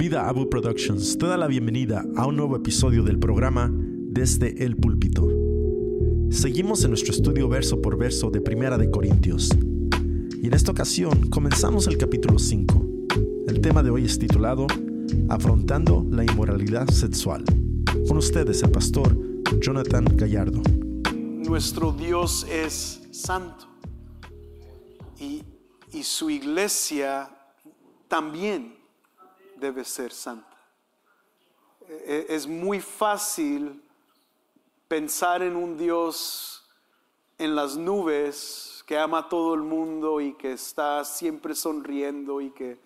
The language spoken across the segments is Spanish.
Vida Abu Productions te da la bienvenida a un nuevo episodio del programa Desde el Púlpito. Seguimos en nuestro estudio verso por verso de Primera de Corintios. Y en esta ocasión comenzamos el capítulo 5. El tema de hoy es titulado Afrontando la inmoralidad sexual. Con ustedes el pastor Jonathan Gallardo. Nuestro Dios es santo y, y su iglesia también debe ser santa. E- Es muy fácil pensar en un Dios en las nubes que ama a todo el mundo y que está siempre sonriendo y que,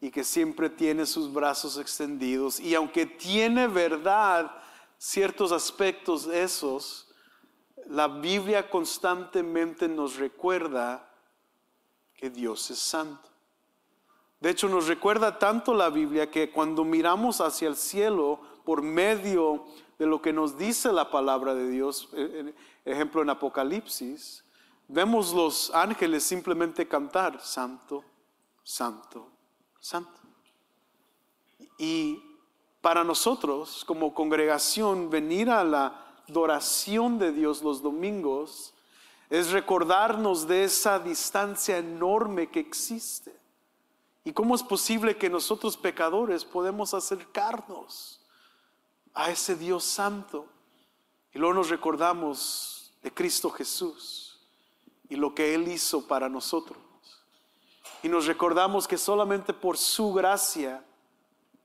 y que siempre tiene sus brazos extendidos. Y aunque tiene verdad ciertos aspectos esos, la Biblia constantemente nos recuerda que Dios es santo. De hecho, nos recuerda tanto la Biblia que cuando miramos hacia el cielo por medio de lo que nos dice la palabra de Dios, eh, eh, ejemplo en Apocalipsis, vemos los ángeles simplemente cantar, santo, santo, santo. Y para nosotros como congregación venir a la adoración de Dios los domingos es recordarnos de esa distancia enorme que existe. ¿Y cómo es posible que nosotros pecadores podemos acercarnos a ese Dios santo? Y luego nos recordamos de Cristo Jesús y lo que Él hizo para nosotros. Y nos recordamos que solamente por su gracia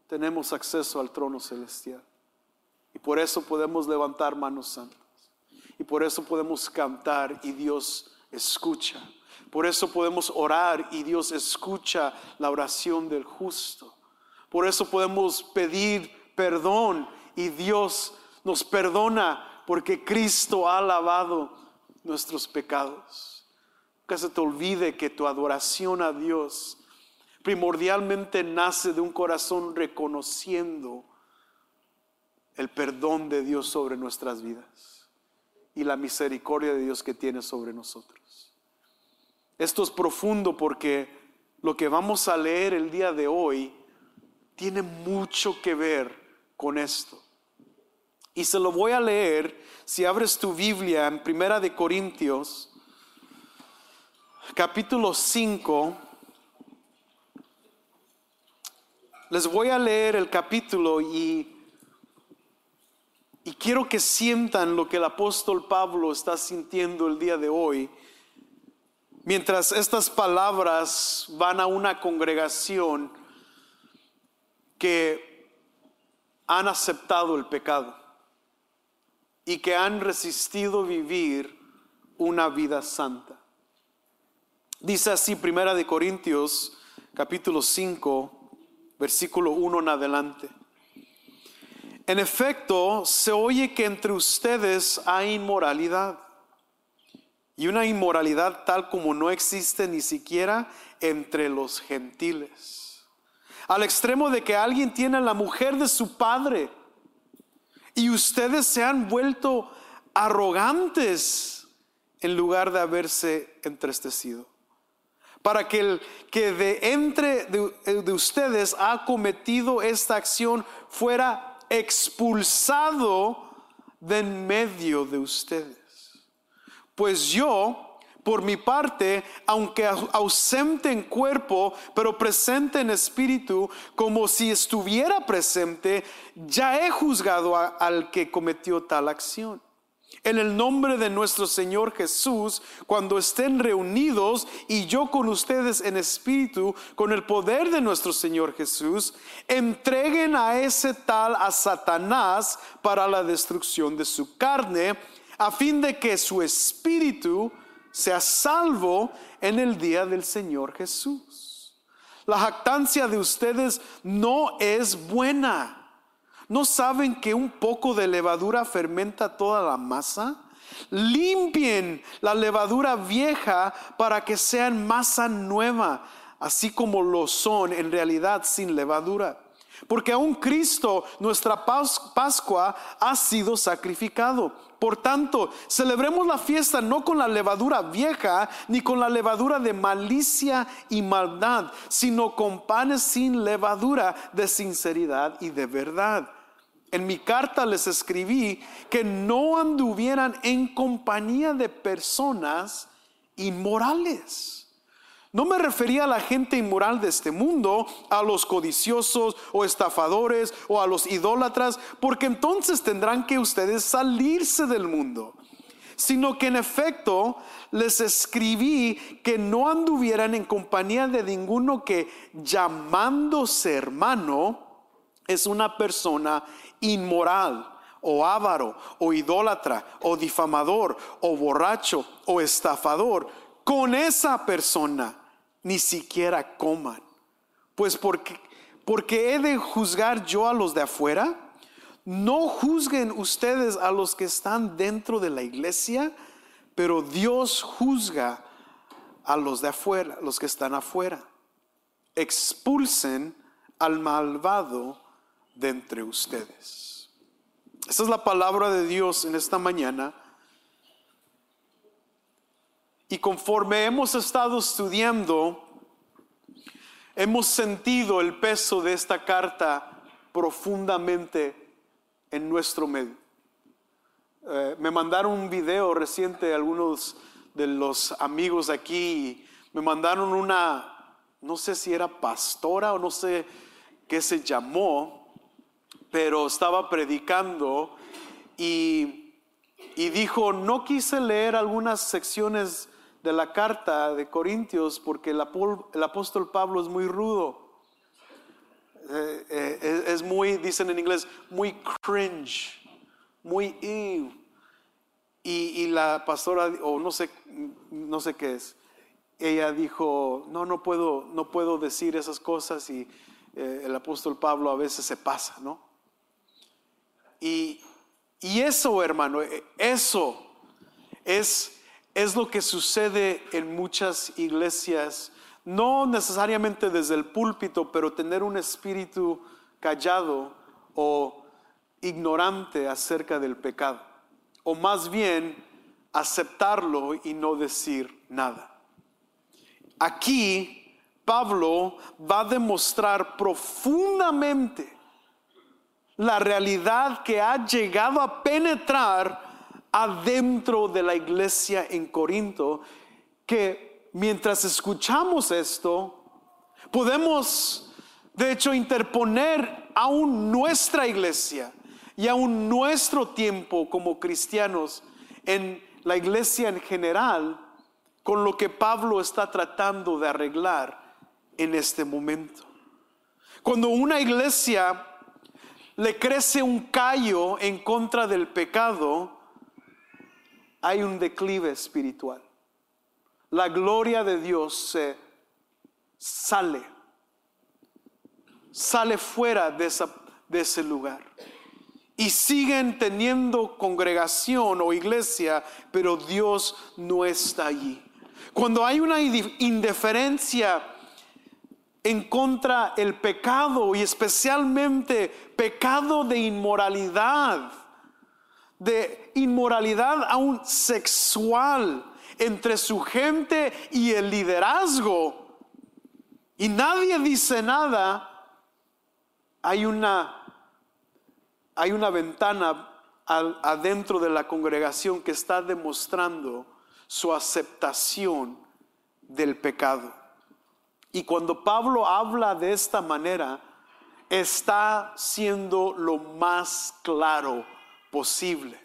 tenemos acceso al trono celestial. Y por eso podemos levantar manos santas. Y por eso podemos cantar y Dios escucha. Por eso podemos orar y Dios escucha la oración del justo. Por eso podemos pedir perdón y Dios nos perdona porque Cristo ha lavado nuestros pecados. Que se te olvide que tu adoración a Dios primordialmente nace de un corazón reconociendo el perdón de Dios sobre nuestras vidas y la misericordia de Dios que tiene sobre nosotros. Esto es profundo porque lo que vamos a leer el día de hoy tiene mucho que ver con esto. Y se lo voy a leer si abres tu Biblia en Primera de Corintios capítulo 5 Les voy a leer el capítulo y, y quiero que sientan lo que el apóstol Pablo está sintiendo el día de hoy. Mientras estas palabras van a una congregación que han aceptado el pecado y que han resistido vivir una vida santa. Dice así Primera de Corintios capítulo 5 versículo 1 en adelante. En efecto, se oye que entre ustedes hay inmoralidad, y una inmoralidad tal como no existe ni siquiera entre los gentiles, al extremo de que alguien tiene a la mujer de su padre, y ustedes se han vuelto arrogantes en lugar de haberse entristecido para que el que de entre de, de, ustedes ha cometido esta acción fuera expulsado de en medio de ustedes. Pues yo, por mi parte, aunque ausente en cuerpo, pero presente en espíritu, como si estuviera presente, ya he juzgado al que cometió tal acción. En el nombre de nuestro Señor Jesús, cuando estén reunidos y yo con ustedes en espíritu, con el poder de nuestro Señor Jesús, entreguen a ese tal a Satanás para la destrucción de su carne, a fin de que su espíritu sea salvo en el día del Señor Jesús. La jactancia de ustedes no es buena. ¿No saben que un poco de levadura fermenta toda la masa? Limpien la levadura vieja para que sean masa nueva, así como lo son en realidad sin levadura. Porque aún Cristo, nuestra Pascua, ha sido sacrificado. Por tanto, celebremos la fiesta no con la levadura vieja, ni con la levadura de malicia y maldad, sino con panes sin levadura de sinceridad y de verdad. En mi carta les escribí que no anduvieran en compañía de personas inmorales no me refería a la gente inmoral de este mundo, a los codiciosos o estafadores o a los idólatras, porque entonces tendrán que ustedes salirse del mundo sino que en efecto les escribí que no anduvieran en compañía de ninguno que llamándose hermano es una persona inmoral o avaro o idólatra o difamador o borracho o estafador. Con esa persona ni siquiera coman. Pues porque, porque he de juzgar yo a los de afuera, no juzguen ustedes a los que están dentro de la iglesia, pero Dios juzga a los de afuera, los que están afuera. Expulsen al malvado de entre ustedes. Esa es la palabra de Dios en esta mañana. Y conforme hemos estado estudiando, hemos sentido el peso de esta carta profundamente en nuestro medio. Eh, me mandaron un video reciente algunos de los amigos aquí, me mandaron una, no sé si era pastora o no sé qué se llamó, pero estaba predicando y, y dijo, no quise leer algunas secciones de la carta de Corintios porque el, apóstol Pablo es muy rudo. Eh, eh, es, muy, dicen en inglés, muy cringe, muy ew. Y, la pastora, o no sé, no sé qué es, ella dijo, no, no puedo, no puedo decir esas cosas y eh, el apóstol Pablo a veces se pasa, ¿no? Y, y eso, hermano, eso es es lo que sucede en muchas iglesias, no necesariamente desde el púlpito, pero tener un espíritu callado o ignorante acerca del pecado, o más bien aceptarlo y no decir nada. Aquí Pablo va a demostrar profundamente la realidad que ha llegado a penetrar adentro de la iglesia en Corinto, que mientras escuchamos esto, podemos de hecho interponer aún nuestra iglesia y aún nuestro tiempo como cristianos en la iglesia en general con lo que Pablo está tratando de arreglar en este momento. Cuando una iglesia le crece un callo en contra del pecado, hay un declive espiritual. La gloria de Dios se sale, sale fuera de, de ese lugar. Y siguen teniendo congregación o iglesia, pero Dios no está allí. Cuando hay una indiferencia en contra el pecado y especialmente pecado de inmoralidad, de inmoralidad aún sexual entre su gente y el liderazgo, y nadie dice nada, hay una, hay una ventana adentro de la congregación que está demostrando su aceptación del pecado. Y cuando Pablo habla de esta manera, está siendo lo más claro posible.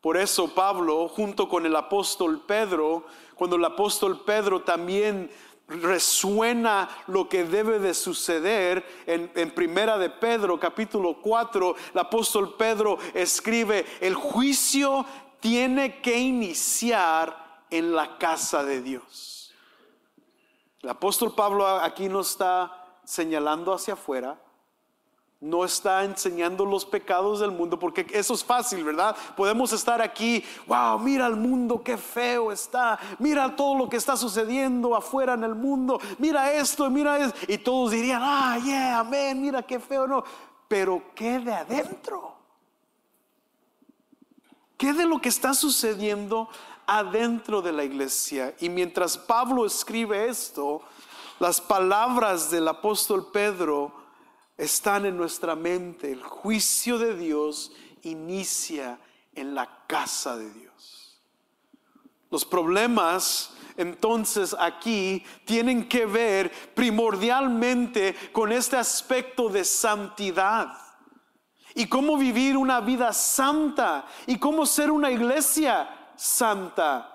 Por eso Pablo, junto con el apóstol Pedro, cuando el apóstol Pedro también resuena lo que debe de suceder en, en, primera de Pedro capítulo 4 el apóstol Pedro escribe el juicio tiene que iniciar en la casa de Dios el apóstol Pablo aquí no está señalando hacia afuera no está enseñando los pecados del mundo, porque eso es fácil, ¿verdad? Podemos estar aquí, wow, mira el mundo, qué feo está, mira todo lo que está sucediendo afuera en el mundo, mira esto, mira eso, y todos dirían, ah, yeah, amén, mira qué feo, no, pero ¿qué de adentro? ¿Qué de lo que está sucediendo adentro de la iglesia? Y mientras Pablo escribe esto, las palabras del apóstol Pedro, están en nuestra mente. El juicio de Dios inicia en la casa de Dios. Los problemas entonces aquí tienen que ver primordialmente con este aspecto de santidad y cómo vivir una vida santa y cómo ser una iglesia santa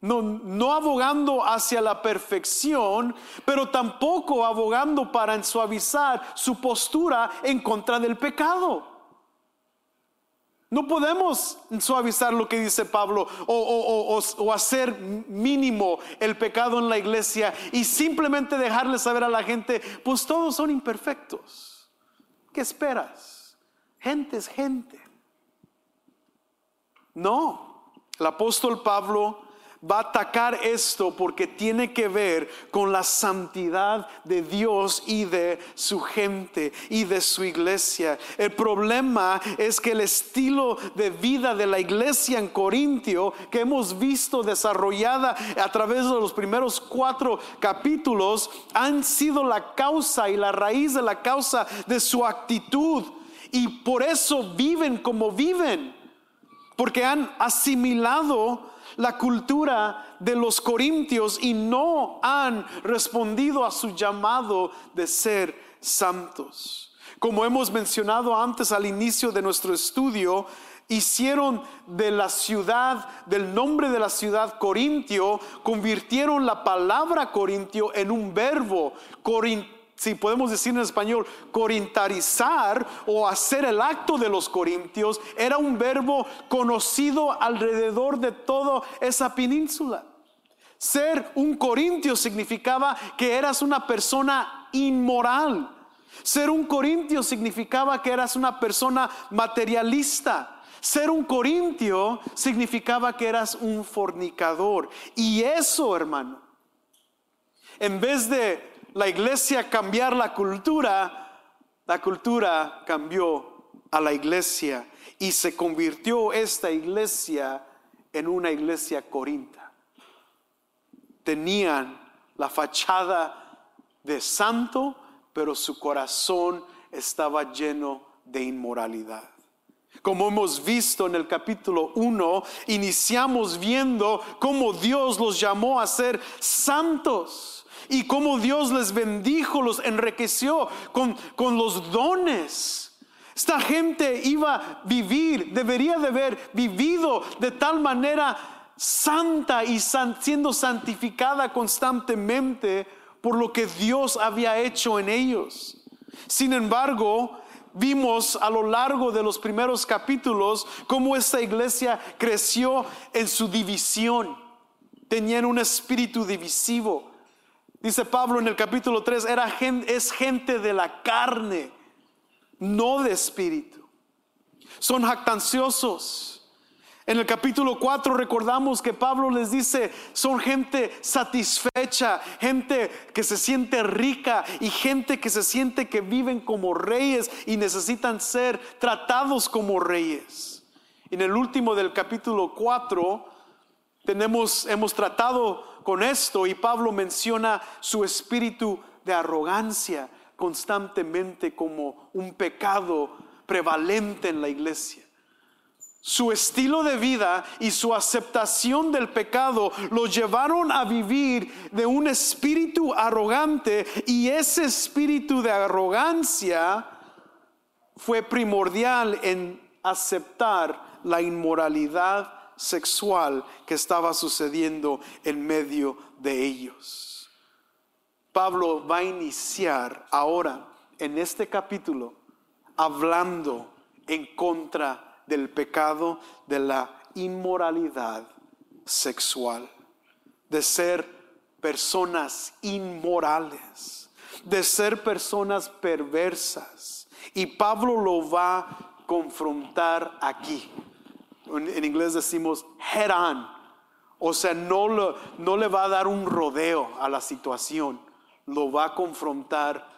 no, abogando hacia la perfección, pero tampoco abogando para suavizar su postura en contra del pecado. No podemos suavizar lo que dice Pablo o, o, hacer mínimo el pecado en la iglesia y simplemente dejarle saber a la gente, pues todos son imperfectos. ¿Qué esperas? Gente es gente. No, el apóstol Pablo va a atacar esto porque tiene que ver con la santidad de Dios y de su gente y de su iglesia. El problema es que el estilo de vida de la iglesia en Corintio que hemos visto desarrollada a través de los primeros cuatro capítulos han sido la causa y la raíz de la causa de su actitud y por eso viven como viven porque han asimilado la cultura de los corintios y no han respondido a su llamado de ser santos. Como hemos mencionado antes al inicio de nuestro estudio, hicieron de la ciudad, del nombre de la ciudad Corintio, convirtieron la palabra Corintio en un verbo, Corintio si podemos decir en español, corintarizar o hacer el acto de los corintios, era un verbo conocido alrededor de toda esa península. Ser un corintio significaba que eras una persona inmoral. Ser un corintio significaba que eras una persona materialista. Ser un corintio significaba que eras un fornicador. Y eso, hermano, en vez de la iglesia cambiar la cultura, la cultura cambió a la iglesia y se convirtió esta iglesia en una iglesia corinta. Tenían la fachada de santo, pero su corazón estaba lleno de inmoralidad. Como hemos visto en el capítulo 1, iniciamos viendo cómo Dios los llamó a ser santos y cómo Dios les bendijo, los enriqueció con, con los dones. Esta gente iba a vivir, debería de haber vivido de tal manera santa y siendo santificada constantemente por lo que Dios había hecho en ellos. Sin embargo, vimos a lo largo de los primeros capítulos cómo esta iglesia creció en su división. Tenían un espíritu divisivo. Dice Pablo en el capítulo 3, era es gente de la carne, no de espíritu. Son jactanciosos. En el capítulo 4 recordamos que Pablo les dice, son gente satisfecha, gente que se siente rica y gente que se siente que viven como reyes y necesitan ser tratados como reyes. En el último del capítulo 4 tenemos, hemos tratado con esto y Pablo menciona su espíritu de arrogancia constantemente como un pecado prevalente en la iglesia. Su estilo de vida y su aceptación del pecado lo llevaron a vivir de un espíritu arrogante y ese espíritu de arrogancia fue primordial en aceptar la inmoralidad sexual que estaba sucediendo en medio de ellos. Pablo va a iniciar ahora en este capítulo hablando en contra del pecado de la inmoralidad sexual, de ser personas inmorales. de ser personas perversas. Y Pablo lo va a confrontar aquí. En inglés decimos head on. O sea, no, no le va a dar un rodeo a la situación, lo va a confrontar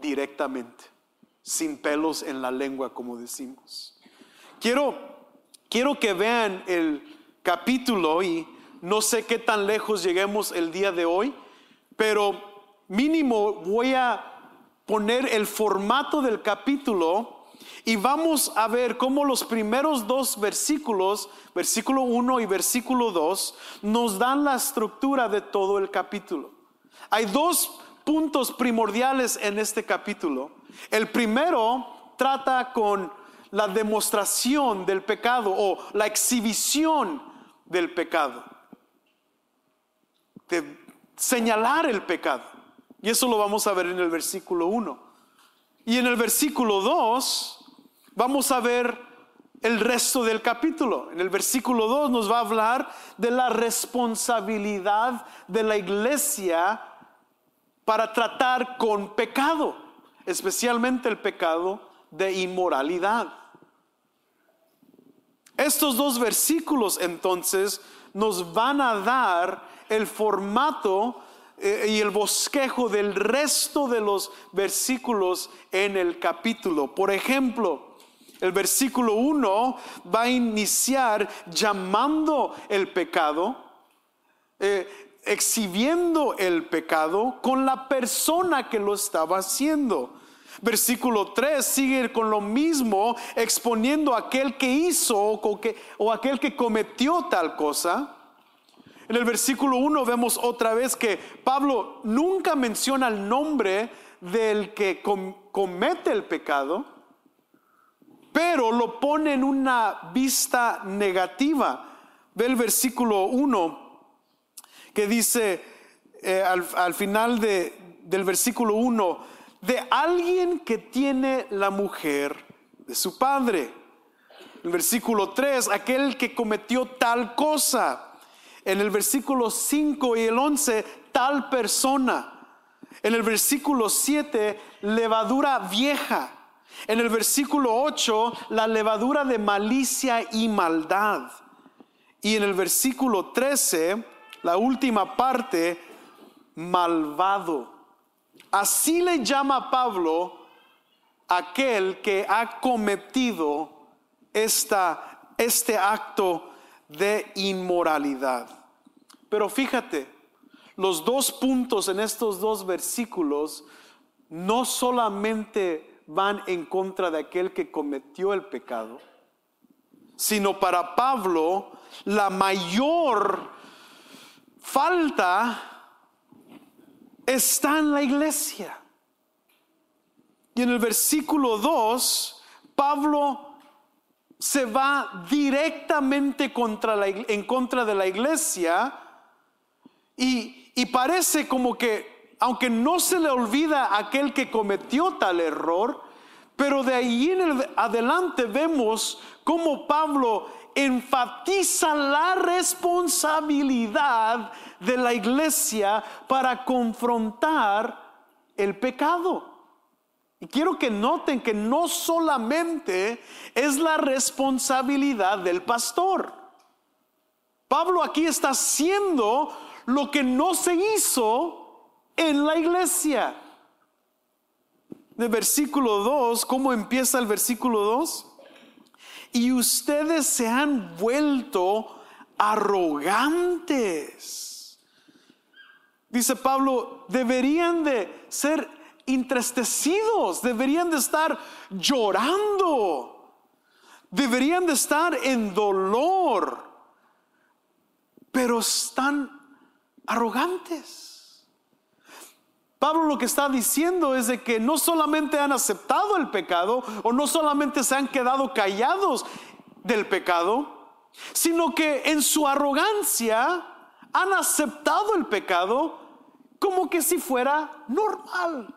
directamente, sin pelos en la lengua, como decimos. Quiero, quiero que vean el capítulo y no sé qué tan lejos lleguemos el día de hoy, pero mínimo voy a poner el formato del capítulo y vamos a ver cómo los primeros dos versículos, versículo 1 y versículo 2, nos dan la estructura de todo el capítulo. Hay dos puntos primordiales en este capítulo. El primero trata con la demostración del pecado o la exhibición del pecado. De señalar el pecado. Y eso lo vamos a ver en el versículo 1. Y en el versículo 2 vamos a ver el resto del capítulo. En el versículo 2 nos va a hablar de la responsabilidad de la iglesia para tratar con pecado, especialmente el pecado de inmoralidad. Estos dos versículos entonces nos van a dar el formato eh, y el bosquejo del resto de los versículos en el capítulo. Por ejemplo, el versículo 1 va a iniciar llamando el pecado, eh, exhibiendo el pecado con la persona que lo estaba haciendo. Versículo 3 sigue con lo mismo, exponiendo aquel que hizo o, o aquel que cometió tal cosa. En el versículo 1 vemos otra vez que Pablo nunca menciona el nombre del que comete el pecado pero lo pone en una vista negativa. Ve el versículo 1 que dice eh, al, final del versículo 1, de alguien que tiene la mujer de su padre. El versículo 3, aquel que cometió tal cosa. En el versículo 5 y el 11, tal persona. En el versículo 7, levadura vieja. En el versículo 8, la levadura de malicia y maldad. Y en el versículo 13, la última parte, malvado. Así le llama Pablo aquel que ha cometido esta, este acto de inmoralidad. Pero fíjate, los dos puntos en estos dos versículos no solamente van en contra de aquel que cometió el pecado, sino para Pablo la mayor falta está en la iglesia. Y en el versículo 2, Pablo se va directamente contra la, en contra de la iglesia y, y parece como que aunque no se le olvida aquel que cometió tal error, pero de ahí en adelante vemos cómo Pablo enfatiza la responsabilidad de la iglesia para confrontar el pecado. Y quiero que noten que no solamente es la responsabilidad del pastor. Pablo aquí está haciendo lo que no se hizo en la iglesia. De versículo 2, ¿cómo empieza el versículo 2? Y ustedes se han vuelto arrogantes. Dice Pablo, deberían de ser entristecidos, deberían de estar llorando, deberían de estar en dolor, pero están arrogantes. Pablo lo que está diciendo es de que no solamente han aceptado el pecado o no solamente se han quedado callados del pecado, sino que en su arrogancia han aceptado el pecado como que si fuera normal,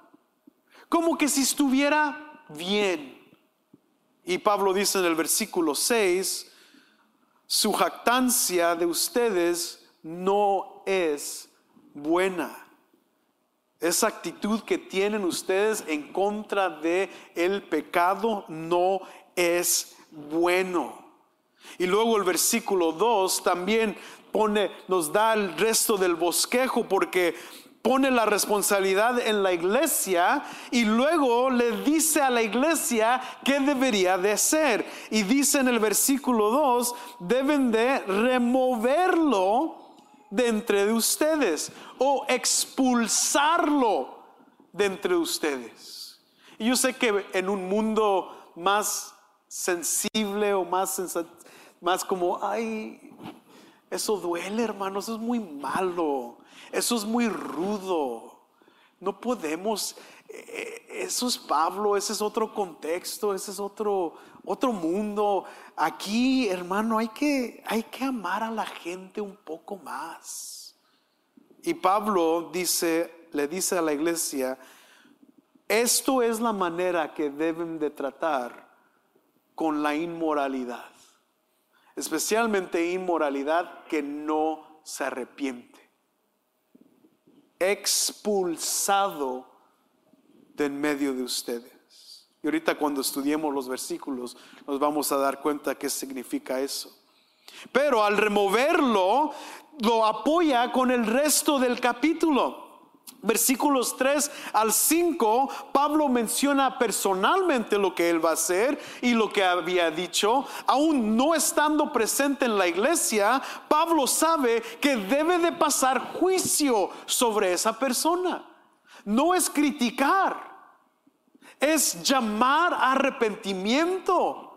como que si estuviera bien. Y Pablo dice en el versículo 6, su jactancia de ustedes no es buena. esa actitud que tienen ustedes en contra de el pecado no es bueno. Y luego el versículo 2 también pone, nos da el resto del bosquejo porque pone la responsabilidad en la iglesia y luego le dice a la iglesia qué debería de hacer. Y dice en el versículo 2, deben de removerlo de entre de ustedes o expulsarlo de entre ustedes. Y yo sé que en un mundo más sensible o más, más como, ay, eso duele hermanos, eso es muy malo. Eso es muy rudo. No podemos, eh, eso es Pablo, ese es otro contexto, ese es otro, otro mundo. Aquí, hermano, hay que, hay que amar a la gente un poco más. Y Pablo dice, le dice a la iglesia, esto es la manera que deben de tratar con la inmoralidad, especialmente inmoralidad que no se arrepiente expulsado de en medio de ustedes. Y ahorita cuando estudiemos los versículos nos vamos a dar cuenta qué significa eso. Pero al removerlo, lo apoya con el resto del capítulo. Versículos 3 al 5, Pablo menciona personalmente lo que él va a hacer y lo que había dicho. Aún no estando presente en la iglesia, Pablo sabe que debe de pasar juicio sobre esa persona. No es criticar, es llamar a arrepentimiento.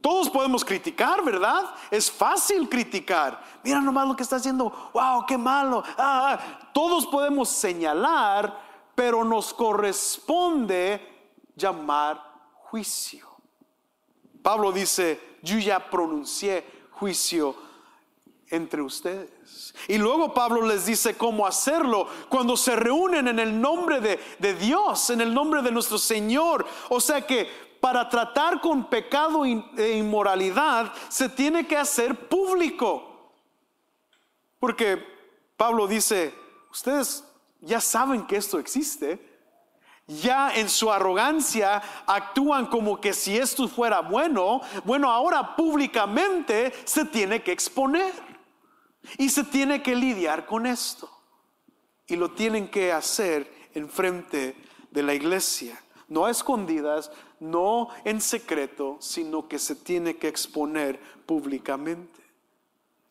Todos podemos criticar, ¿verdad? Es fácil criticar. Mira nomás lo que está haciendo. Wow, qué malo. Ah, ah. Todos podemos señalar, pero nos corresponde llamar juicio. Pablo dice, yo ya pronuncié juicio entre ustedes. Y luego Pablo les dice cómo hacerlo cuando se reúnen en el nombre de, de Dios, en el nombre de nuestro Señor. O sea que para tratar con pecado e inmoralidad se tiene que hacer público. Porque Pablo dice, ustedes ya saben que esto existe, ya en su arrogancia actúan como que si esto fuera bueno, bueno, ahora públicamente se tiene que exponer y se tiene que lidiar con esto. Y lo tienen que hacer en frente de la iglesia, no a escondidas, no en secreto, sino que se tiene que exponer públicamente.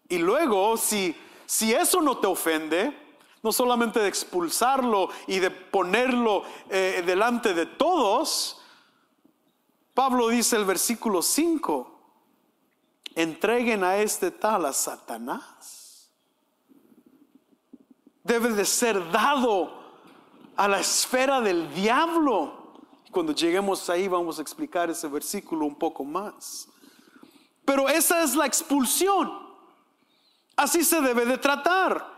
Y luego, si, si eso no te ofende, no solamente de expulsarlo y de ponerlo eh, delante de todos, Pablo dice el versículo 5, entreguen a este tal a Satanás. Debe de ser dado a la esfera del diablo cuando lleguemos ahí vamos a explicar ese versículo un poco más. Pero esa es la expulsión. Así se debe de tratar.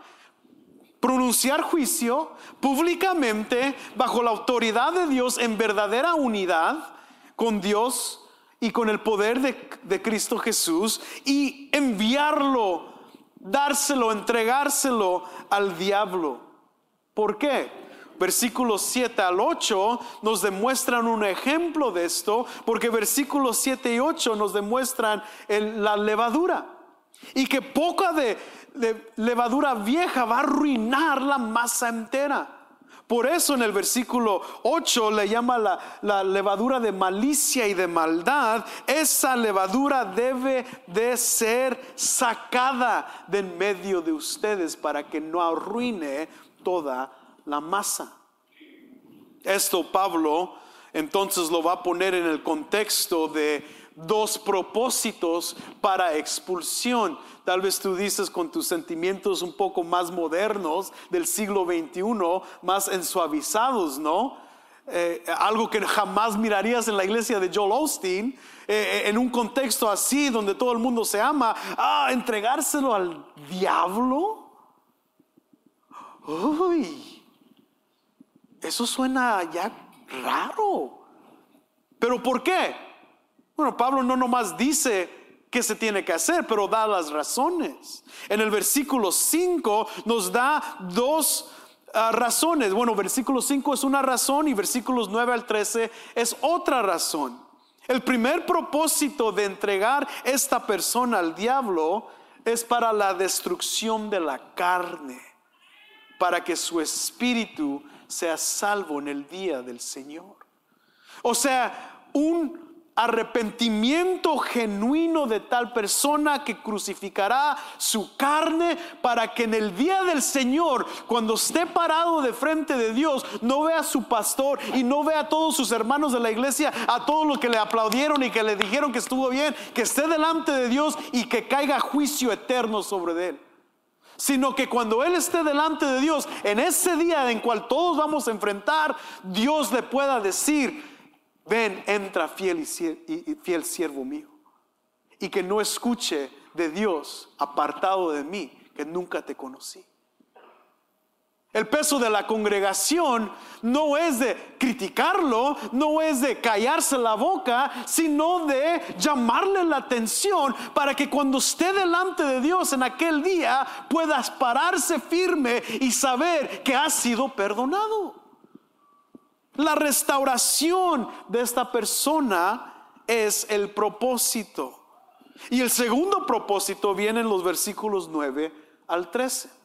Pronunciar juicio públicamente bajo la autoridad de Dios en verdadera unidad con Dios y con el poder de, de Cristo Jesús y enviarlo, dárselo, entregárselo al diablo. ¿Por qué? Versículos 7 al 8 nos demuestran un ejemplo de esto, porque versículos 7 y 8 nos demuestran la levadura. Y que poca de, levadura vieja va a arruinar la masa entera. Por eso en el versículo 8 le llama la, levadura de malicia y de maldad. Esa levadura debe de ser sacada de en medio de ustedes para que no arruine toda la masa. Esto Pablo entonces lo va a poner en el contexto de dos propósitos para expulsión. Tal vez tú dices con tus sentimientos un poco más modernos del siglo XXI, más ensuavizados, ¿no? Eh, algo que jamás mirarías en la iglesia de Joel Austin, eh, en un contexto así donde todo el mundo se ama, ah, entregárselo al diablo. Uy, eso suena ya raro. ¿Pero por qué? Bueno, Pablo no nomás dice que se tiene que hacer, pero da las razones. En el versículo 5 nos da dos ah, razones. Bueno, versículo 5 es una razón y versículos 9 al 13 es otra razón. El primer propósito de entregar esta persona al diablo es para la destrucción de la carne, para que su espíritu sea salvo en el día del Señor. O sea, un arrepentimiento genuino de tal persona que crucificará su carne para que en el día del Señor, cuando esté parado de frente de Dios, no vea a su pastor y no vea a todos sus hermanos de la iglesia, a todos los que le aplaudieron y que le dijeron que estuvo bien, que esté delante de Dios y que caiga juicio eterno sobre él sino que cuando Él esté delante de Dios, en ese día en cual todos vamos a enfrentar, Dios le pueda decir, ven, entra fiel y fiel siervo mío. Y que no escuche de Dios apartado de mí, que nunca te conocí. El peso de la congregación no es de criticarlo, no es de callarse la boca, sino de llamarle la atención para que cuando esté delante de Dios en aquel día puedas pararse firme y saber que ha sido perdonado. La restauración de esta persona es el propósito. Y el segundo propósito viene en los versículos 9 al 13.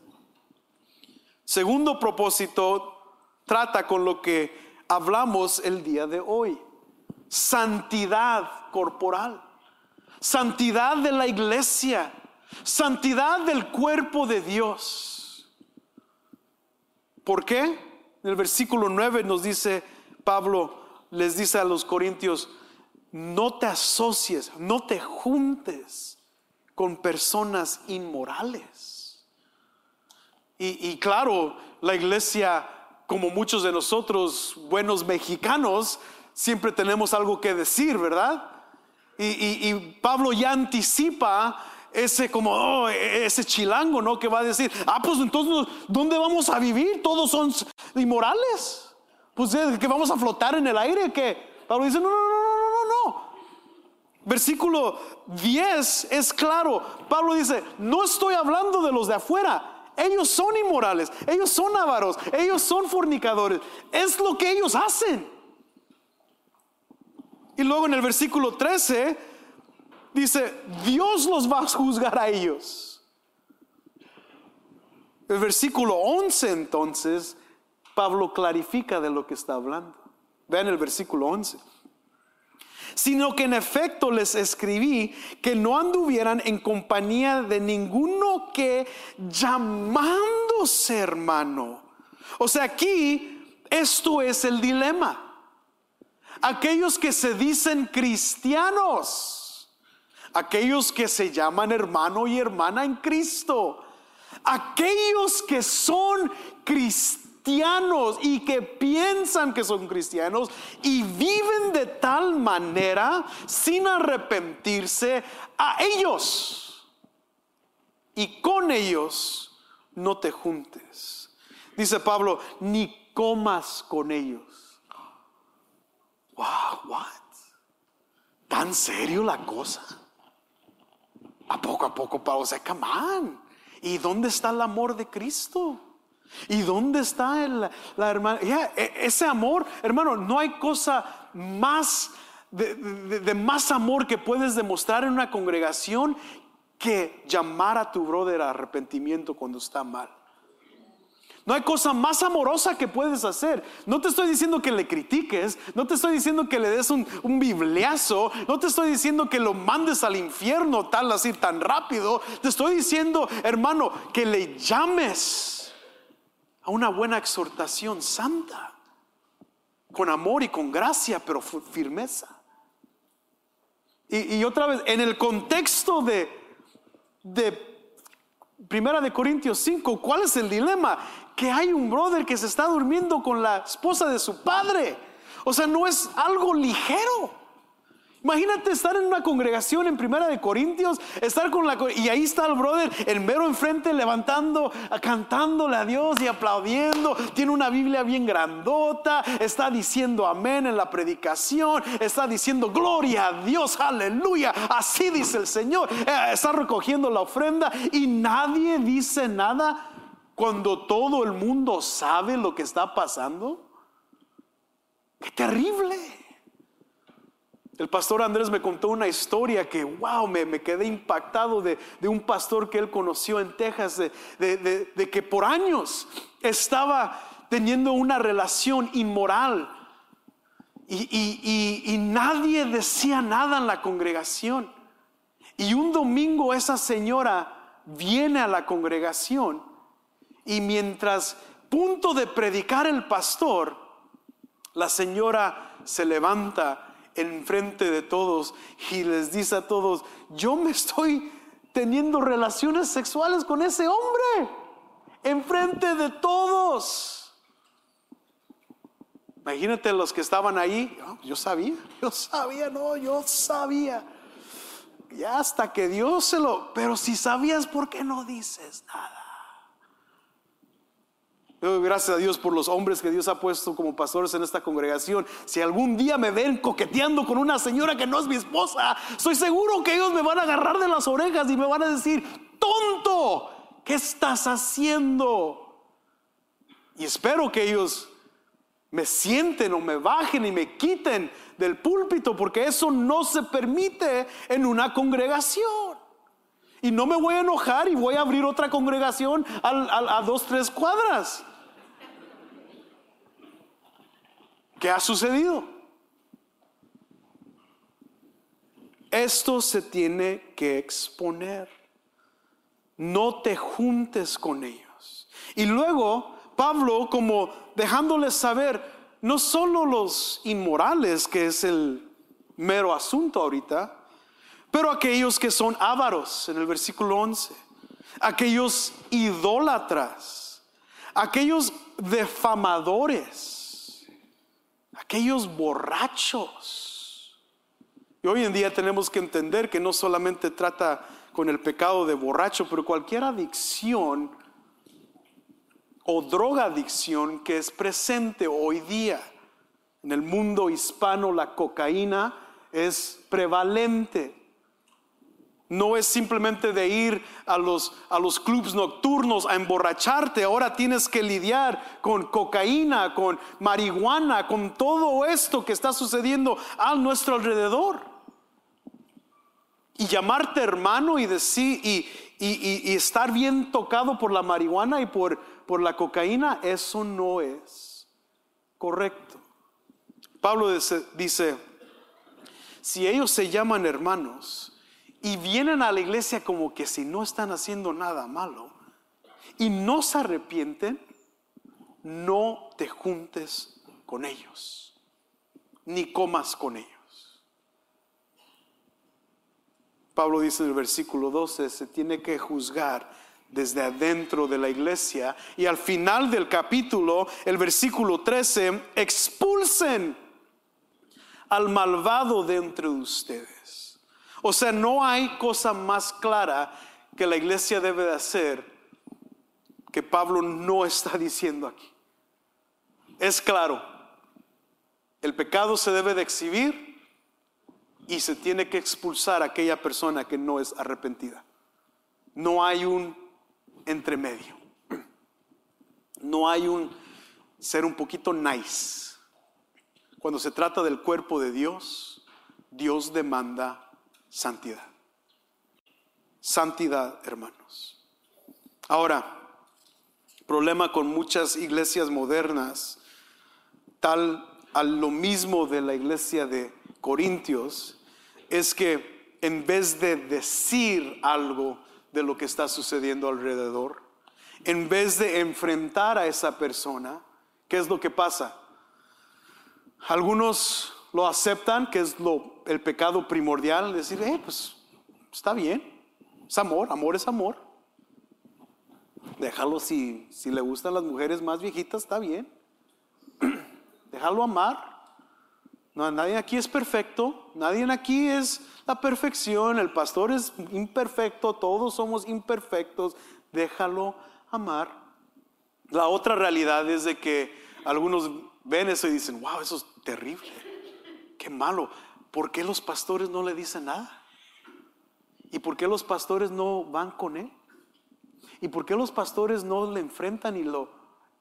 Segundo propósito trata con lo que hablamos el día de hoy. Santidad corporal, santidad de la iglesia, santidad del cuerpo de Dios. ¿Por qué? En el versículo 9 nos dice Pablo, les dice a los corintios, no te asocies, no te juntes con personas inmorales. Y, claro, la iglesia, como muchos de nosotros, buenos mexicanos, siempre tenemos algo que decir, ¿verdad? Y, y Pablo ya anticipa ese como, oh, ese chilango, ¿no? Que va a decir, ah, pues entonces, ¿dónde vamos a vivir? Todos son inmorales. Pues que vamos a flotar en el aire, que Pablo dice, no, no, no, no, no, no. Versículo 10 es claro. Pablo dice, no estoy hablando de los de afuera. Ellos son inmorales, ellos son avaros, ellos son fornicadores. Es lo que ellos hacen. Y luego en el versículo 13 dice, Dios los va a juzgar a ellos. El versículo 11 entonces, Pablo clarifica de lo que está hablando. Vean el versículo 11. Sino que en efecto les escribí que no anduvieran en compañía de ninguno que llamándose hermano. O sea, aquí esto es el dilema. Aquellos que se dicen cristianos aquellos que se llaman hermano y hermana en Cristo, aquellos que son cristianos y que piensan que son cristianos y viven de tal manera sin arrepentirse a ellos y con ellos no te juntes. Dice Pablo, ni comas con ellos. Wow, what? ¿Tan serio la cosa? A poco a poco, Pablo, o sea. ¿Y dónde está el amor de Cristo? ¿Y dónde está el, la? E, ese amor, hermano, no hay cosa más de, más amor que puedes demostrar en una congregación que llamar a tu brother a arrepentimiento cuando está mal. No hay cosa más amorosa que puedes hacer. No te estoy diciendo que le critiques, no te estoy diciendo que le des un, un bibliazo, no te estoy diciendo que lo mandes al infierno tal así tan rápido. Te estoy diciendo, hermano, que le llames a una buena exhortación santa, con amor y con gracia, pero firmeza. Y, otra vez, en el contexto de, de Primera de Corintios 5, ¿cuál es el dilema? que hay un brother que se está durmiendo con la esposa de su padre. O sea, no es algo ligero. Imagínate estar en una congregación en Primera de Corintios, estar con la y ahí está el brother, el mero enfrente levantando, cantándole a Dios y aplaudiendo. Tiene una Biblia bien grandota, está diciendo amén en la predicación, está diciendo gloria a Dios, aleluya. Así dice el Señor. Eh, está recogiendo la ofrenda y nadie dice nada cuando todo el mundo sabe lo que está pasando? ¡Qué terrible! El pastor Andrés me contó una historia que, wow, me, me quedé impactado de, un pastor que él conoció en Texas, de, que por años estaba teniendo una relación inmoral y, y nadie decía nada en la congregación. Y un domingo esa señora viene a la congregación y mientras punto de predicar el pastor, la señora se levanta en frente de todos y les dice a todos, yo me estoy teniendo relaciones sexuales con ese hombre, en frente de todos. Imagínate los que estaban ahí, yo sabía, yo sabía, no, yo sabía. Ya hasta que Dios se lo, pero si sabías, ¿por qué no dices nada? Gracias a Dios por los hombres que Dios ha puesto como pastores en esta congregación. Si algún día me ven coqueteando con una señora que no es mi esposa, estoy seguro que ellos me van a agarrar de las orejas y me van a decir, tonto, ¿qué estás haciendo? Y espero que ellos me sienten o me bajen y me quiten del púlpito, porque eso no se permite en una congregación. Y no me voy a enojar y voy a abrir otra congregación a, dos, tres cuadras. ¿Qué ha sucedido? Esto se tiene que exponer. No te juntes con ellos. Y luego Pablo como dejándoles saber, no solo los inmorales, que es el mero asunto ahorita, pero aquellos que son ávaros, en el versículo 11, aquellos idólatras, aquellos defamadores, aquellos borrachos. Y hoy en día tenemos que entender que no solamente trata con el pecado de borracho, pero cualquier adicción o drogadicción que es presente hoy día. En el mundo hispano la cocaína es prevalente. No es simplemente de ir a los, a los clubs nocturnos a emborracharte. Ahora tienes que lidiar con cocaína, con marihuana, con todo esto que está sucediendo a nuestro alrededor. Y llamarte hermano y decir y, y, estar bien tocado por la marihuana y por, por la cocaína, eso no es correcto. Pablo dice, si ellos se llaman hermanos, y vienen a la iglesia como que si no están haciendo nada malo y no se arrepienten, no te juntes con ellos, ni comas con ellos. Pablo dice en el versículo 12, se tiene que juzgar desde adentro de la iglesia. Y al final del capítulo, el versículo 13, expulsen al malvado de entre ustedes. O sea, no hay cosa más clara que la iglesia debe de hacer que Pablo no está diciendo aquí. Es claro, el pecado se debe de exhibir y se tiene que expulsar a aquella persona que no es arrepentida. No hay un entremedio. No hay un ser un poquito nice. Cuando se trata del cuerpo de Dios, Dios demanda santidad. Santidad, hermanos. Ahora, problema con muchas iglesias modernas, tal a lo mismo de la iglesia de Corintios, es que en vez de decir algo de lo que está sucediendo alrededor, en vez de enfrentar a esa persona, ¿qué es lo que pasa? Algunos lo aceptan, que es lo el pecado primordial, decir, eh, pues está bien, es amor, amor es amor. Déjalo si, si le gustan las mujeres más viejitas, está bien. Déjalo amar. No, nadie aquí es perfecto, nadie aquí es la perfección, el pastor es imperfecto, todos somos imperfectos, déjalo amar. La otra realidad es de que algunos ven eso y dicen, wow, eso es terrible, qué malo. ¿Por qué los pastores no le dicen nada? ¿Y por qué los pastores no van con él? ¿Y por qué los pastores no le enfrentan y lo,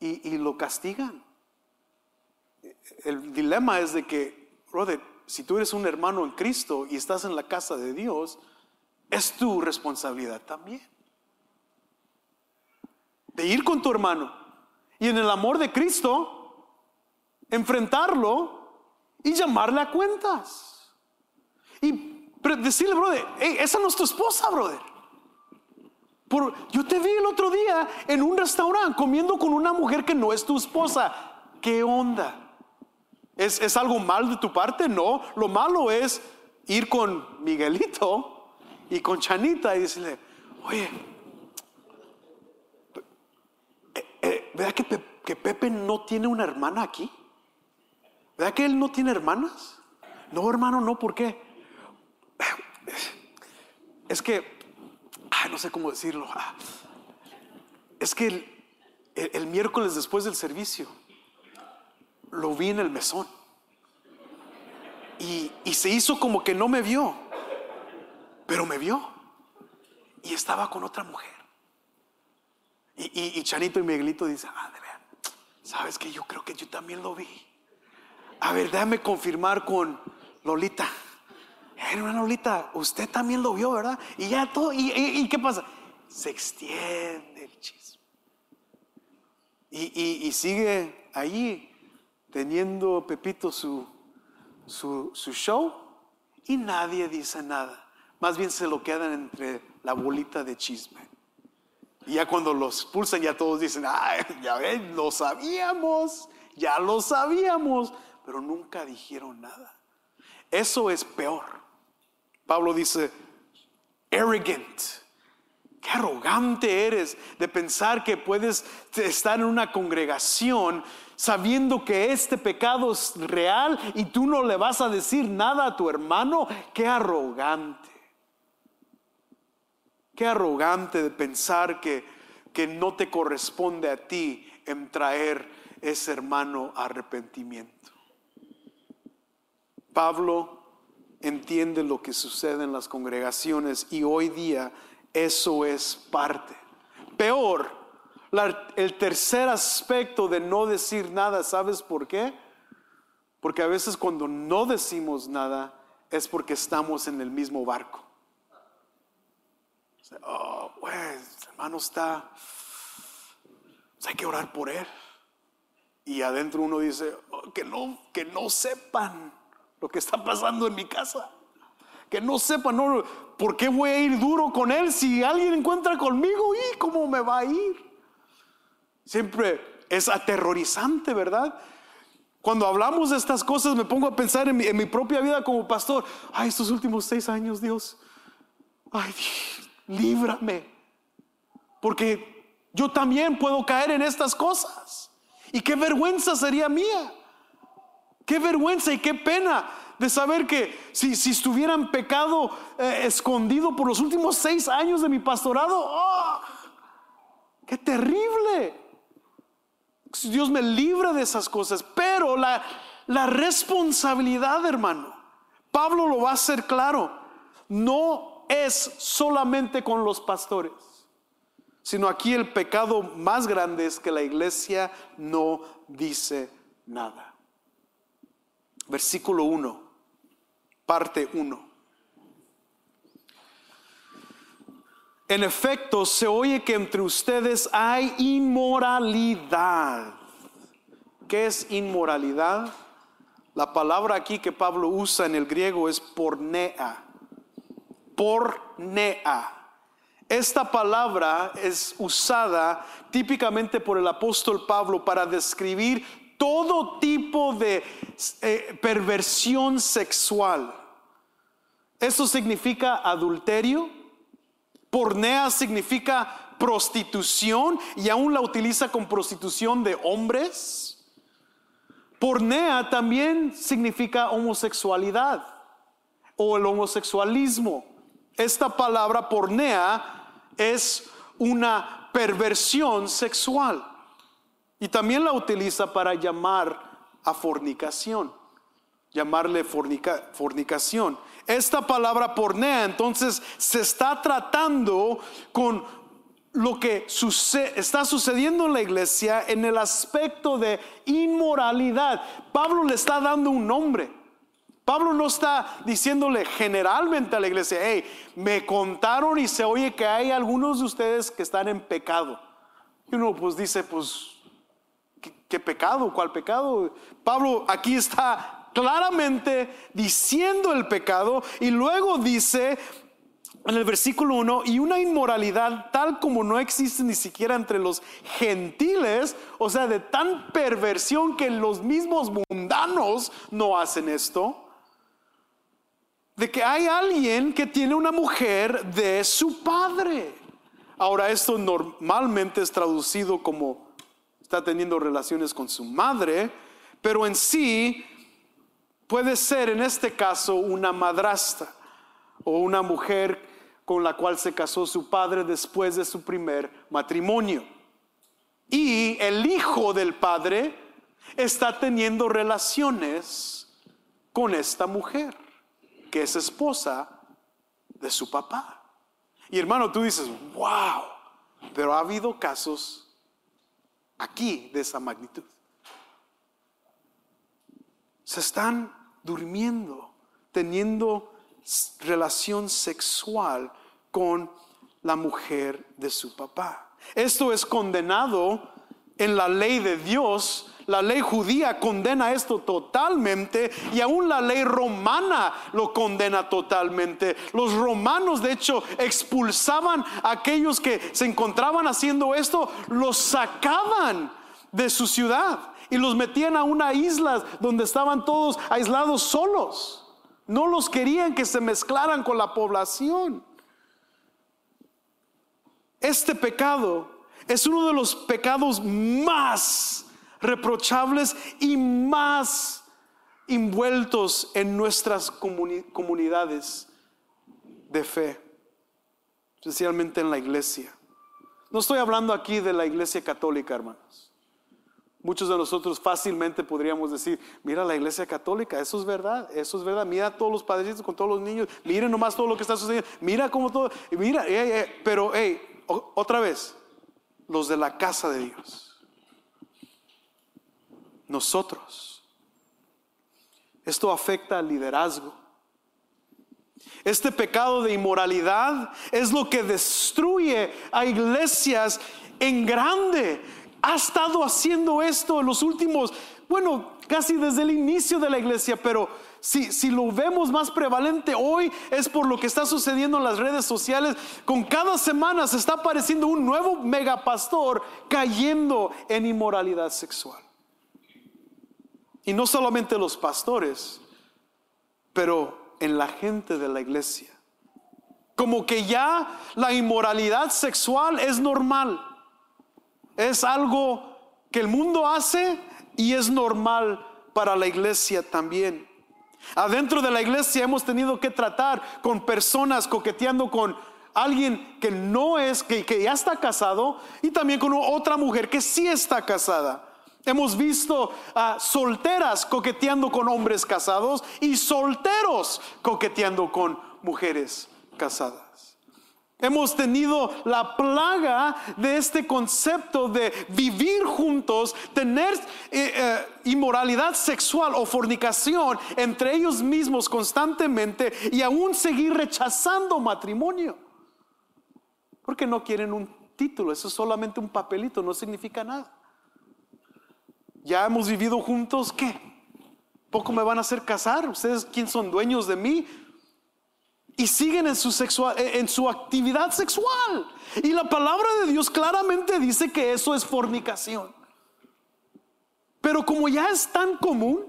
y, lo castigan? El dilema es de que, brother, si tú eres un hermano en Cristo y estás en la casa de Dios, es tu responsabilidad también. De ir con tu hermano y en el amor de Cristo, enfrentarlo y llamarle a cuentas. Y decirle, brother, esa no es tu esposa, brother. Por, yo te vi el otro día en un restaurante comiendo con una mujer que no es tu esposa. ¿Qué onda? ¿Es, ¿Es algo mal de tu parte? No. Lo malo es ir con Miguelito y con Chanita y decirle, oye, eh, eh, ¿verdad que, que Pepe no tiene una hermana aquí? ¿Verdad que él no tiene hermanas? No, hermano, no, ¿por qué? Es que, no sé cómo decirlo. Ah, es que el, miércoles después del servicio lo vi en el mesón. Y, se hizo como que no me vio, pero me vio. Y estaba con otra mujer. Y, Chanito y Miguelito dicen, ah, de sabes que yo creo que yo también lo vi. A ver, déjame confirmar con Lolita. Una Lolita, usted también lo vio, ¿verdad? Y ya todo, y, qué pasa? Se extiende el chisme. Y, sigue ahí teniendo Pepito su, su, show y nadie dice nada. Más bien se lo quedan entre la bolita de chisme. Y ya cuando los expulsan ya todos dicen, ay, ya ven, lo sabíamos, ya lo sabíamos, pero nunca dijeron nada. Eso es peor. Pablo dice, arrogant. Qué arrogante eres de pensar que puedes estar en una congregación sabiendo que este pecado es real y tú no le vas a decir nada a tu hermano. Qué arrogante. Qué arrogante de pensar que, que no te corresponde a ti en traer ese hermano arrepentimiento. Pablo entiende lo que sucede en las congregaciones y hoy día eso es parte. Peor, el tercer aspecto de no decir nada, ¿sabes por qué? Porque a veces cuando no decimos nada es porque estamos en el mismo barco. Oh, pues, hermano está, pues, hay que orar por él. Y adentro uno dice, oh, que no, que no sepan lo que está pasando en mi casa. Que no sepan, no, ¿por qué voy a ir duro con él si alguien encuentra conmigo? ¿Y cómo me va a ir? Siempre es aterrorizante, ¿verdad? Cuando hablamos de estas cosas me pongo a pensar en mi, propia vida como pastor. Ay, estos últimos seis años, Dios. Ay, líbrame. Porque yo también puedo caer en estas cosas. Y qué vergüenza sería mía. Qué vergüenza y qué pena de saber que si, si estuviera en pecado eh, escondido por los últimos seis años de mi pastorado, ¡oh! ¡Qué terrible! Dios me libra de esas cosas, pero la, la responsabilidad, hermano, Pablo lo va a hacer claro, no es solamente con los pastores, sino aquí el pecado más grande es que la iglesia no dice nada. Versículo 1, parte 1. En efecto, se oye que entre ustedes hay inmoralidad. ¿Qué es inmoralidad? La palabra aquí que Pablo usa en el griego es pornea. Pornea. Esta palabra es usada típicamente por el apóstol Pablo para describir todo tipo de eh, perversión sexual. Eso significa adulterio, Pornea significa prostitución y aún la utiliza con prostitución de hombres. Pornea también significa homosexualidad o el homosexualismo. Esta palabra pornea es una perversión sexual y también la utiliza para llamar a fornicación, llamarle fornicación. Esta palabra pornea entonces se está tratando con lo que está sucediendo en la iglesia en el aspecto de inmoralidad. Pablo le está dando un nombre. Pablo no está diciéndole generalmente a la iglesia, hey, me contaron y se oye que hay algunos de ustedes que están en pecado. Y uno pues dice, pues, ¿qué, pecado? ¿Cuál pecado? Pablo aquí está claramente diciendo el pecado y luego dice en el versículo 1, y una inmoralidad tal como no existe ni siquiera entre los gentiles, o sea, de tan perversión que los mismos mundanos no hacen esto de que hay alguien que tiene una mujer de su padre. Ahora esto normalmente es traducido como está teniendo relaciones con su madre, pero en sí puede ser en este caso una madrastra o una mujer con la cual se casó su padre después de su primer matrimonio. Y el hijo del padre está teniendo relaciones con esta mujer que es esposa de su papá. Y hermano, tú dices, wow, pero ha habido casos aquí de esa magnitud. Se están durmiendo, teniendo relación sexual con la mujer de su papá. Esto es condenado en la ley de Dios la ley judía condena esto totalmente y aún la ley romana lo condena totalmente. Los romanos, de hecho, expulsaban a aquellos que se encontraban haciendo esto, los sacaban de su ciudad y los metían a una isla donde estaban todos aislados solos. No los querían que se mezclaran con la población. Este pecado es uno de los pecados más reprochables y más envueltos en nuestras comunidades de fe, especialmente en la iglesia. No estoy hablando aquí de la iglesia católica, hermanos. Muchos de nosotros fácilmente podríamos decir, mira la iglesia católica, eso es verdad, eso es verdad, mira todos los padrecitos con todos los niños, miren nomás todo lo que está sucediendo, mira cómo todo, mira, pero hey, otra vez, los de la casa de Dios nosotros. Esto afecta al liderazgo. Este pecado de inmoralidad es lo que destruye a iglesias en grande. Ha estado haciendo esto en los últimos, bueno, casi desde el inicio de la iglesia, pero si, si, lo vemos más prevalente hoy es por lo que está sucediendo en las redes sociales. Con cada semana se está apareciendo un nuevo megapastor cayendo en inmoralidad sexual. Y no solamente los pastores, pero en la gente de la iglesia. Como que ya la inmoralidad sexual es normal. Es algo que el mundo hace y es normal para la iglesia también. Adentro de la iglesia hemos tenido que tratar con personas coqueteando con alguien que no es, que, que ya está casado y también con otra mujer que sí está casada. Hemos visto a solteras coqueteando con hombres casados y solteros coqueteando con mujeres casadas. Hemos tenido la plaga de este concepto de vivir juntos, tener eh, eh, inmoralidad sexual o fornicación entre ellos mismos constantemente y aún seguir rechazando matrimonio. Porque no quieren un título, eso es solamente un papelito, no significa nada ya hemos vivido juntos, ¿qué? ¿Poco me van a hacer casar? ¿Ustedes quién son dueños de mí? Y siguen en su, sexual, eh, en su actividad sexual. Y la palabra de Dios claramente dice que eso es fornicación. Pero como ya es tan común,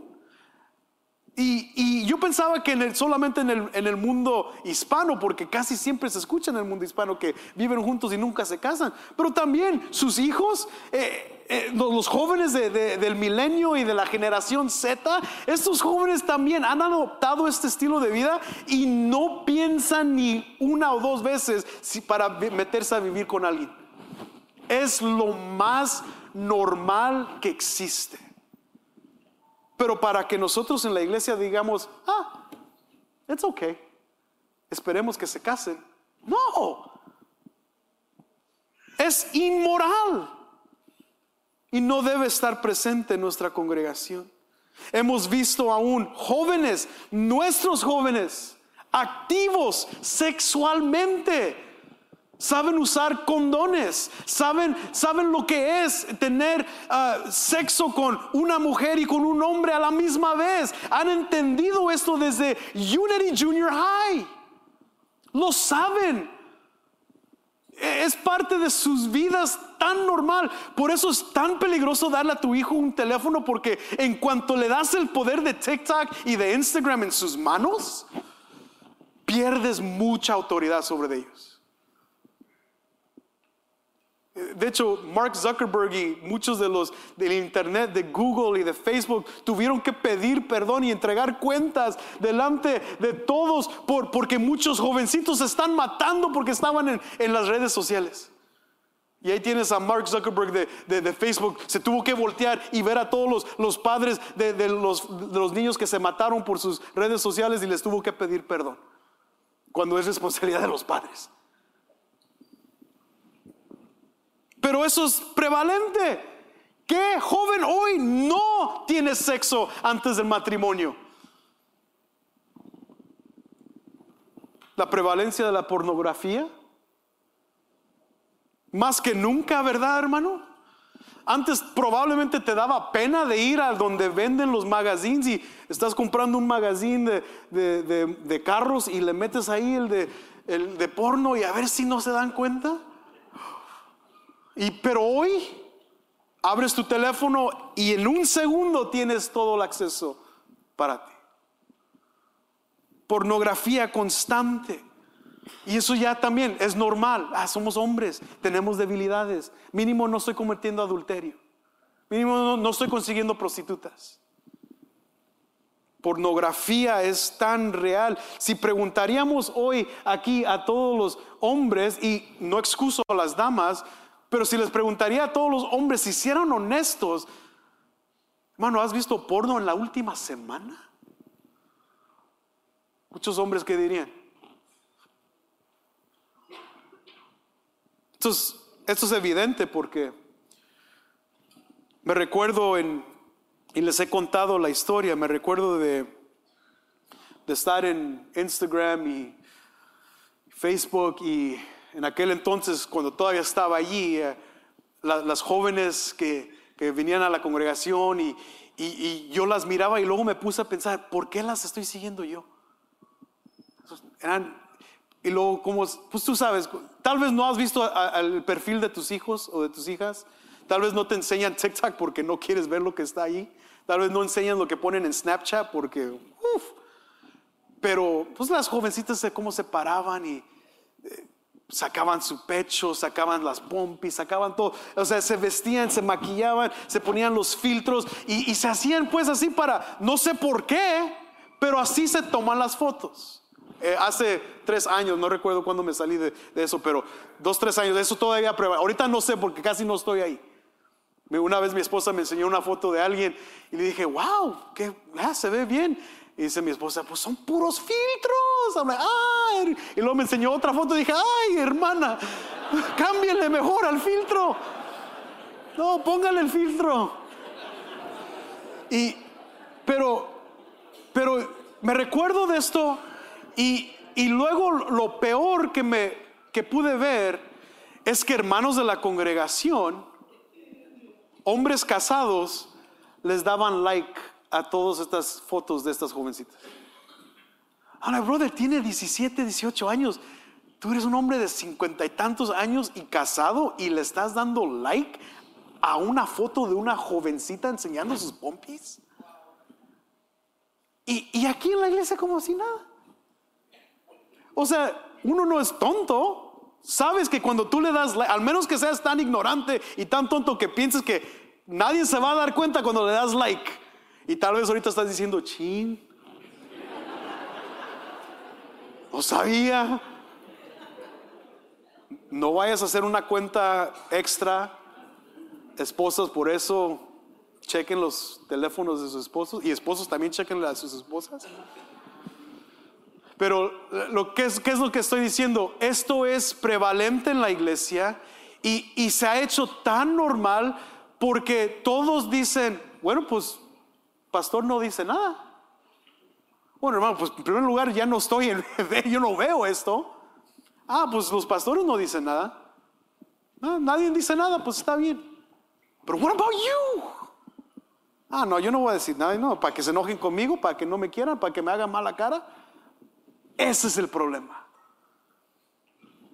y, yo pensaba que solamente en el, mundo hispano, porque casi siempre se escucha en el mundo hispano que viven juntos y nunca se casan, pero también sus hijos, eh, eh, los jóvenes del milenio y de la generación Z, estos jóvenes también han adoptado este estilo de vida y no piensan ni una o dos veces para meterse a vivir con alguien. Es lo más normal que existe. Pero para que nosotros en la iglesia digamos, ah, it's okay, esperemos que se casen. No. es inmoral y no debe estar presente en nuestra congregación. Hemos visto aún jóvenes, nuestros jóvenes, activos sexualmente. Saben usar condones, saben, saben lo que es tener ah, sexo con una mujer y con un hombre a la misma vez. Han entendido esto desde Unity Junior High. Lo saben. E, es parte de sus vidas tan normal. Por eso es tan peligroso darle a tu hijo un teléfono porque en cuanto le das el poder de TikTok y de Instagram en sus manos, pierdes mucha autoridad sobre ellos. De hecho, Mark Zuckerberg y muchos de los del Internet, de Google y de Facebook tuvieron que pedir perdón y entregar cuentas delante de todos por, porque muchos jovencitos se están matando porque estaban en, las redes sociales. Y ahí tienes a Mark Zuckerberg de, de, Facebook, se tuvo que voltear y ver a todos los, los padres de, los, de los niños que se mataron por sus redes sociales y les tuvo que pedir perdón, cuando es responsabilidad de los padres. Pero eso es prevalente. ¿Qué joven hoy no tiene sexo antes del matrimonio? La prevalencia de la pornografía. Más que nunca, ¿verdad, hermano? Antes probablemente te daba pena de ir a donde venden los magazines y estás comprando un magazine de, carros y le metes ahí el de, el de porno y a ver si no se dan cuenta. Y pero hoy abres tu teléfono y en un segundo tienes todo el acceso para ti. Pornografía constante. Y eso ya también es normal. Ah, somos hombres, tenemos debilidades. Mínimo no estoy cometiendo adulterio. Mínimo no, no estoy consiguiendo prostitutas. Pornografía es tan real. Si preguntaríamos hoy aquí a todos los hombres, y no excuso a las damas, pero si les preguntaría a todos los hombres si hicieran honestos, hermano, ¿has visto porno en la última semana? Muchos hombres que dirían. Esto es, esto es evidente porque me recuerdo en, y les he contado la historia, me recuerdo de, de estar en Instagram y Facebook y en aquel entonces, cuando todavía estaba allí, eh, las jóvenes que, que, venían a la congregación y, y, yo las miraba y luego me puse a pensar, ¿por qué las estoy siguiendo yo? Eran, y luego, como, pues tú sabes, tal vez no has visto el perfil de tus hijos o de tus hijas, tal vez no te enseñan TikTok porque no quieres ver lo que está ahí, tal vez no enseñan lo que ponen en Snapchat porque, uff, pero pues las jovencitas cómo se paraban y sacaban su pecho, sacaban las pompis, sacaban todo, o sea, se vestían, se maquillaban, se ponían los filtros y, se hacían pues así para, no sé por qué, pero así se toman las fotos. Eh, hace tres años, no recuerdo cuándo me salí de, eso, pero dos, tres años, de eso todavía prueba. Ahorita no sé porque casi no estoy ahí. Una vez mi esposa me enseñó una foto de alguien y le dije, wow, que ah, se ve bien. Y dice mi esposa, pues son puros filtros. Y luego me enseñó otra foto y dije, ay, hermana, cámbiale mejor al filtro. No, póngale el filtro. Y, pero, pero me recuerdo de esto y, y luego lo peor que me que pude ver es que hermanos de la congregación, hombres casados, les daban like a todas estas fotos de estas jovencitas. Ahora, brother, tiene 17, 18 años. Tú eres un hombre de cincuenta y tantos años y casado y le estás dando like a una foto de una jovencita enseñando sus pompis. Y, y aquí en la iglesia como si nada. O sea, uno no es tonto. Sabes que cuando tú le das like, al menos que seas tan ignorante y tan tonto que pienses que nadie se va a dar cuenta cuando le das like y tal vez ahorita estás diciendo, chin, no sabía. No vayas a hacer una cuenta extra. Esposas, por eso chequen los teléfonos de sus esposos y esposos también chequen a sus esposas. Pero lo que es, ¿qué es lo que estoy diciendo? Esto es prevalente en la iglesia Y, y se ha hecho tan normal porque todos dicen, bueno, pues pastor no dice nada. Bueno, hermano, pues en primer lugar ya no estoy en, yo no veo esto. Ah, pues los pastores no dicen nada. Nadie dice nada, pues está bien. Pero what about you? Ah, no, yo no voy a decir nada, no, para que se enojen conmigo, para que no me quieran, para que me hagan mala cara. Ese es el problema.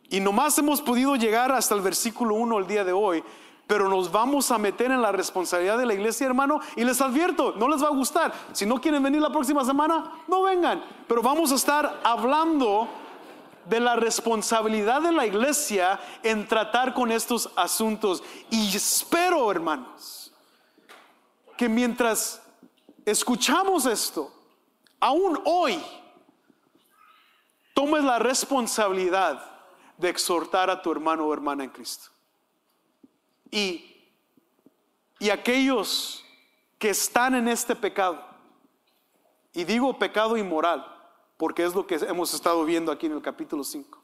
Y nomás hemos podido llegar hasta el versículo 1 el día de hoy, pero nos vamos a meter en la responsabilidad de la iglesia, hermano, y les advierto, no les va a gustar. Si no quieren venir la próxima semana, no vengan, pero vamos a estar hablando de la responsabilidad de la iglesia en tratar con estos asuntos. Y espero, hermanos, que mientras escuchamos esto, aún hoy, tomes la responsabilidad de exhortar a tu hermano o hermana en Cristo. Y, y aquellos que están en este pecado, y digo pecado inmoral, porque es lo que hemos estado viendo aquí en el capítulo 5.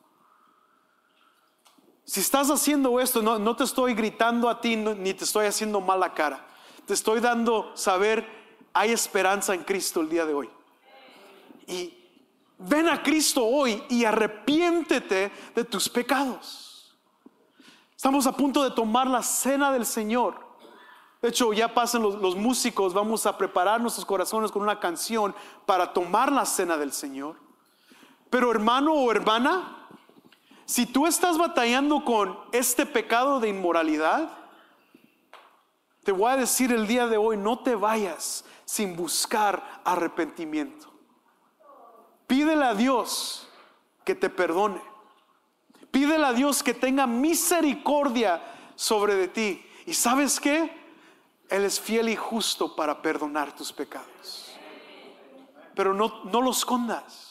Si estás haciendo esto, no, no te estoy gritando a ti ni te estoy haciendo mala cara. Te estoy dando saber, hay esperanza en Cristo el día de hoy. Y ven a Cristo hoy y arrepiéntete de tus pecados. Estamos a punto de tomar la cena del Señor. De hecho, ya pasan los, músicos, vamos a preparar nuestros corazones con una canción para tomar la cena del Señor. Pero hermano o hermana, si tú estás batallando con este pecado de inmoralidad, te voy a decir el día de hoy, no te vayas sin buscar arrepentimiento. Pídele a Dios que te perdone. Pídele a Dios que tenga misericordia sobre de ti. ¿Y sabes qué? Él es fiel y justo para perdonar tus pecados. Pero no, no los escondas.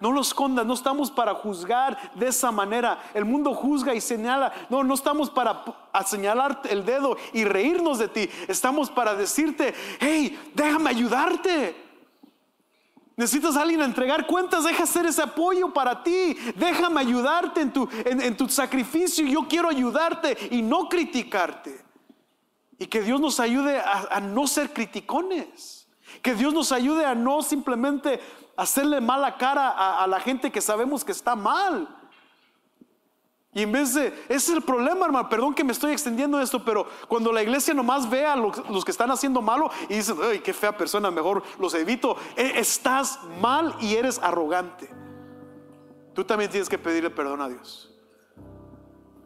No los escondas, no estamos para juzgar de esa manera. El mundo juzga y señala. No, no estamos para señalar el dedo y reírnos de ti. Estamos para decirte, hey, déjame ayudarte. Necesitas a alguien a entregar cuentas, deja hacer ese apoyo para ti. Déjame ayudarte en tu, en, tu sacrificio. Yo quiero ayudarte y no criticarte. Y que Dios nos ayude a, no ser criticones. Que Dios nos ayude a no simplemente hacerle mala cara a la gente que sabemos que está mal. Y en vez de, ese es el problema, hermano, perdón que me estoy extendiendo esto, pero cuando la iglesia nomás ve a los, que están haciendo malo y dicen, ay, qué fea persona, mejor los evito, e, estás mal y eres arrogante. Tú también tienes que pedirle perdón a Dios.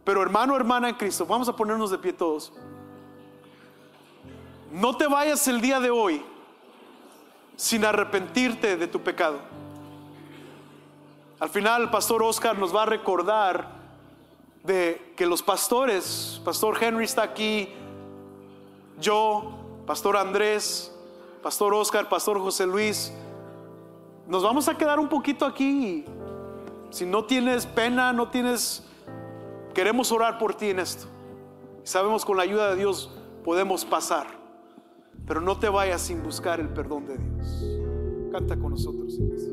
Pero hermano, hermana en Cristo, vamos a ponernos de pie todos. No te vayas el día de hoy sin arrepentirte de tu pecado. Al final el pastor Oscar nos va a recordar de que los pastores, Pastor Henry está aquí, yo, Pastor Andrés, Pastor Oscar, Pastor José Luis, nos vamos a quedar un poquito aquí. Si no tienes pena, no tienes, queremos orar por ti en esto. Sabemos con la ayuda de Dios podemos pasar, pero no te vayas sin buscar el perdón de Dios. Canta con nosotros, iglesia.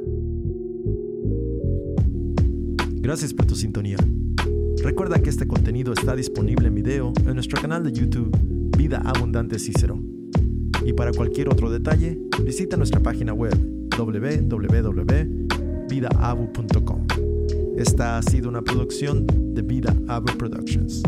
Gracias por tu sintonía. Recuerda que este contenido está disponible en video en nuestro canal de YouTube Vida Abundante Cícero. Y para cualquier otro detalle, visita nuestra página web www.vidaabu.com. Esta ha sido una producción de Vida Abu Productions.